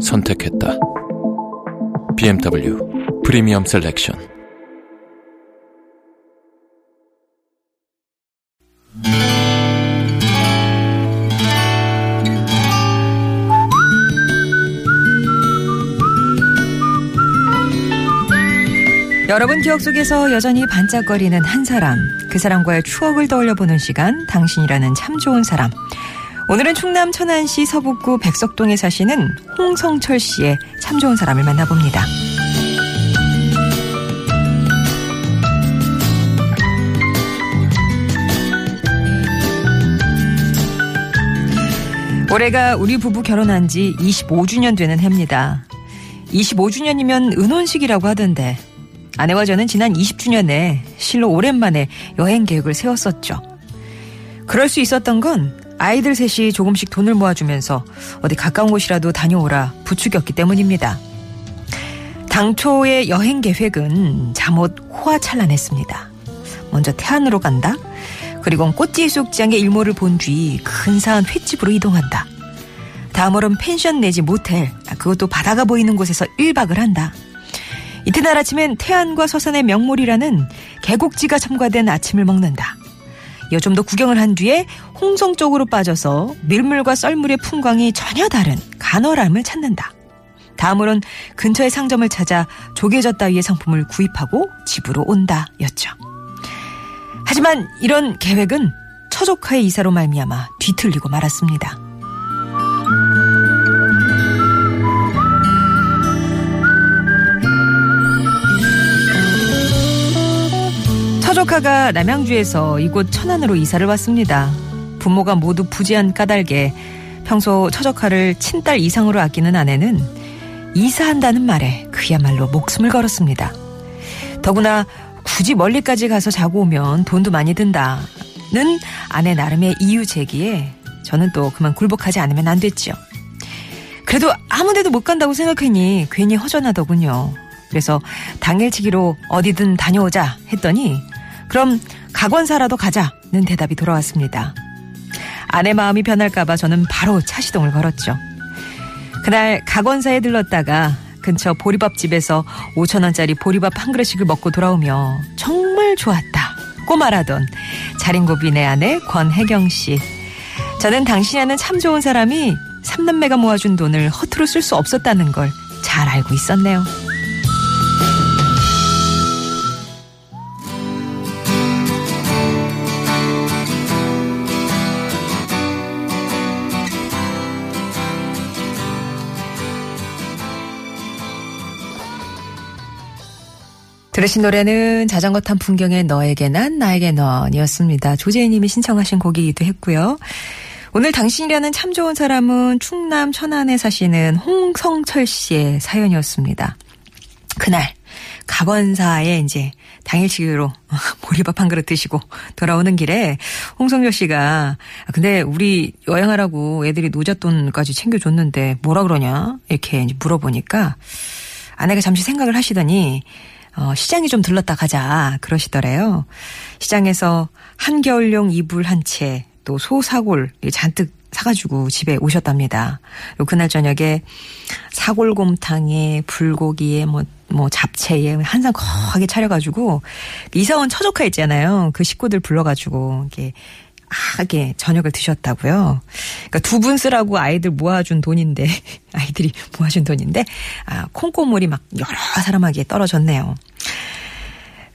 선택했다. BMW 프리미엄 셀렉션. 여러분 기억 속에서 여전히 반짝거리는 한 사람, 그 사람과의 추억을 떠올려 보는 시간, 당신이라는 참 좋은 사람. 오늘은 충남 천안시 서북구 백석동에 사시는 홍성철 씨의 참 좋은 사람을 만나봅니다. 올해가 우리 부부 결혼한 지 25주년 되는 해입니다. 25주년이면 은혼식이라고 하던데 아내와 저는 지난 20주년에 실로 오랜만에 여행 계획을 세웠었죠. 그럴 수 있었던 건 아이들 셋이 조금씩 돈을 모아주면서 어디 가까운 곳이라도 다녀오라 부추겼기 때문입니다. 당초의 여행 계획은 잠옷 호화찬란했습니다. 먼저 태안으로 간다. 그리고 꽃지 해수욕장의 일몰을 본 뒤 근사한 횟집으로 이동한다. 다음으로는 펜션 내지 모텔, 그것도 바다가 보이는 곳에서 1박을 한다. 이튿날 아침엔 태안과 서산의 명물이라는 계곡지가 첨가된 아침을 먹는다. 좀 더 구경을 한 뒤에 홍성 쪽으로 빠져서 밀물과 썰물의 풍광이 전혀 다른 간어람을 찾는다. 다음으론 근처의 상점을 찾아 조개젓 따위의 상품을 구입하고 집으로 온다 였죠. 하지만 이런 계획은 처조카의 이사로 말미암아 뒤틀리고 말았습니다. 처조카가 남양주에서 이곳 천안으로 이사를 왔습니다. 부모가 모두 부지한 까닭에 평소 처조카를 친딸 이상으로 아끼는 아내는 이사한다는 말에 그야말로 목숨을 걸었습니다. 더구나 굳이 멀리까지 가서 자고 오면 돈도 많이 든다는 아내 나름의 이유 제기에 저는 또 그만 굴복하지 않으면 안 됐죠. 그래도 아무 데도 못 간다고 생각하니 괜히 허전하더군요. 그래서 당일치기로 어디든 다녀오자 했더니 그럼 각원사라도 가자는 대답이 돌아왔습니다. 아내 마음이 변할까봐 저는 바로 차시동을 걸었죠. 그날 각원사에 들렀다가 근처 보리밥집에서 5천원짜리 보리밥 한 그릇씩을 먹고 돌아오며 정말 좋았다. 꼬말하던 자린고비네 아내 권혜경 씨. 저는 당신이 참 좋은 사람이 삼남매가 모아준 돈을 허투루 쓸 수 없었다는 걸 잘 알고 있었네요. 들으신 노래는 자전거 탄 풍경의 너에게 난 나에게 넌이었습니다. 조재희님이 신청하신 곡이기도 했고요. 오늘 당신이라는 참 좋은 사람은 충남 천안에 사시는 홍성철 씨의 사연이었습니다. 그날 가번사에 이제 당일치기로 보리밥 한 그릇 드시고 돌아오는 길에 홍성철 씨가 근데 우리 여행하라고 애들이 노잣돈까지 챙겨줬는데 뭐라 그러냐 이렇게 물어보니까 아내가 잠시 생각을 하시더니 어, 시장에 좀 들렀다 가자 그러시더래요. 시장에서 한겨울용 이불 한 채, 또 소사골 잔뜩 사가지고 집에 오셨답니다. 그날 저녁에 사골곰탕에 불고기에 뭐, 뭐 잡채에 한상 거하게 차려가지고 이사온 처조카 있잖아요. 그 식구들 불러가지고 이렇게 하게 저녁을 드셨다고요. 그러니까 두 분 쓰라고 아이들 모아준 돈인데 아이들이 모아준 돈인데 아, 콩고물이 막 여러 사람에게 떨어졌네요.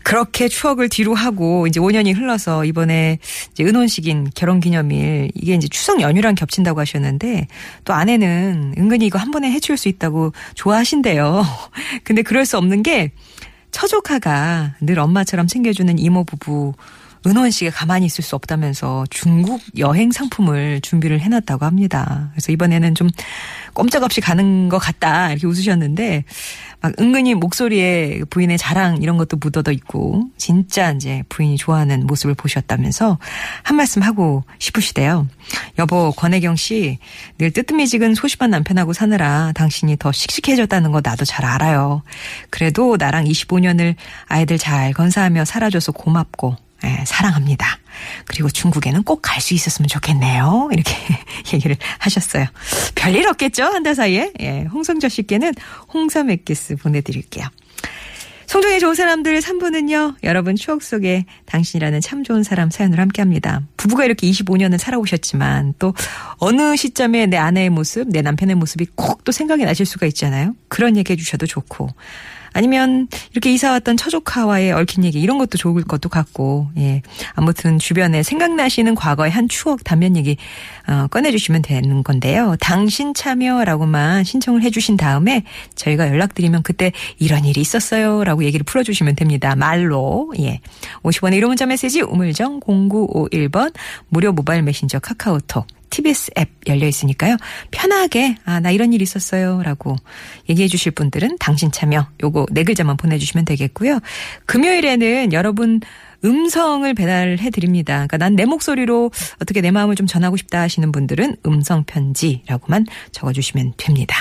그렇게 추억을 뒤로 하고 이제 5년이 흘러서 이번에 이제 은혼식인 결혼 기념일 이게 이제 추석 연휴랑 겹친다고 하셨는데 또 아내는 은근히 이거 한 번에 해치울 수 있다고 좋아하신대요. 근데 그럴 수 없는 게 처조카가 늘 엄마처럼 챙겨주는 이모 부부 은원 씨가 가만히 있을 수 없다면서 중국 여행 상품을 준비를 해놨다고 합니다. 그래서 이번에는 좀 꼼짝없이 가는 것 같다 이렇게 웃으셨는데 막 은근히 목소리에 부인의 자랑 이런 것도 묻어져 있고 진짜 이제 부인이 좋아하는 모습을 보셨다면서 한 말씀 하고 싶으시대요. 여보 권혜경 씨 늘 뜨뜻미지근 소심한 남편하고 사느라 당신이 더 씩씩해졌다는 거 나도 잘 알아요. 그래도 나랑 25년을 아이들 잘 건사하며 살아줘서 고맙고 예, 사랑합니다. 그리고 중국에는 꼭 갈 수 있었으면 좋겠네요. 이렇게 얘기를 하셨어요. 별일 없겠죠? 한 달 사이에. 예, 홍성저 씨께는 홍삼 액기스 보내드릴게요. 송정의 좋은 사람들 3부는요, 여러분 추억 속에 당신이라는 참 좋은 사람 사연을 함께 합니다. 부부가 이렇게 25년을 살아오셨지만 또 어느 시점에 내 아내의 모습, 내 남편의 모습이 꼭또 생각이 나실 수가 있잖아요. 그런 얘기 해주셔도 좋고. 아니면 이렇게 이사 왔던 처조카와의 얽힌 얘기 이런 것도 좋을 것도 같고 예. 아무튼 주변에 생각나시는 과거의 한 추억 단면 얘기 어, 꺼내주시면 되는 건데요. 당신 참여라고만 신청을 해주신 다음에 저희가 연락드리면 그때 이런 일이 있었어요라고 얘기를 풀어주시면 됩니다. 말로 예. 50원의 1호 문자 메시지 우물정 0951번 무료 모바일 메신저 카카오톡 TBS 앱 열려 있으니까요. 편하게 아 나 이런 일 있었어요 라고 얘기해 주실 분들은 당신 참여 요거 네 글자만 보내주시면 되겠고요. 금요일에는 여러분 음성을 배달해 드립니다. 그러니까 난 내 목소리로 어떻게 내 마음을 좀 전하고 싶다 하시는 분들은 음성 편지라고만 적어주시면 됩니다.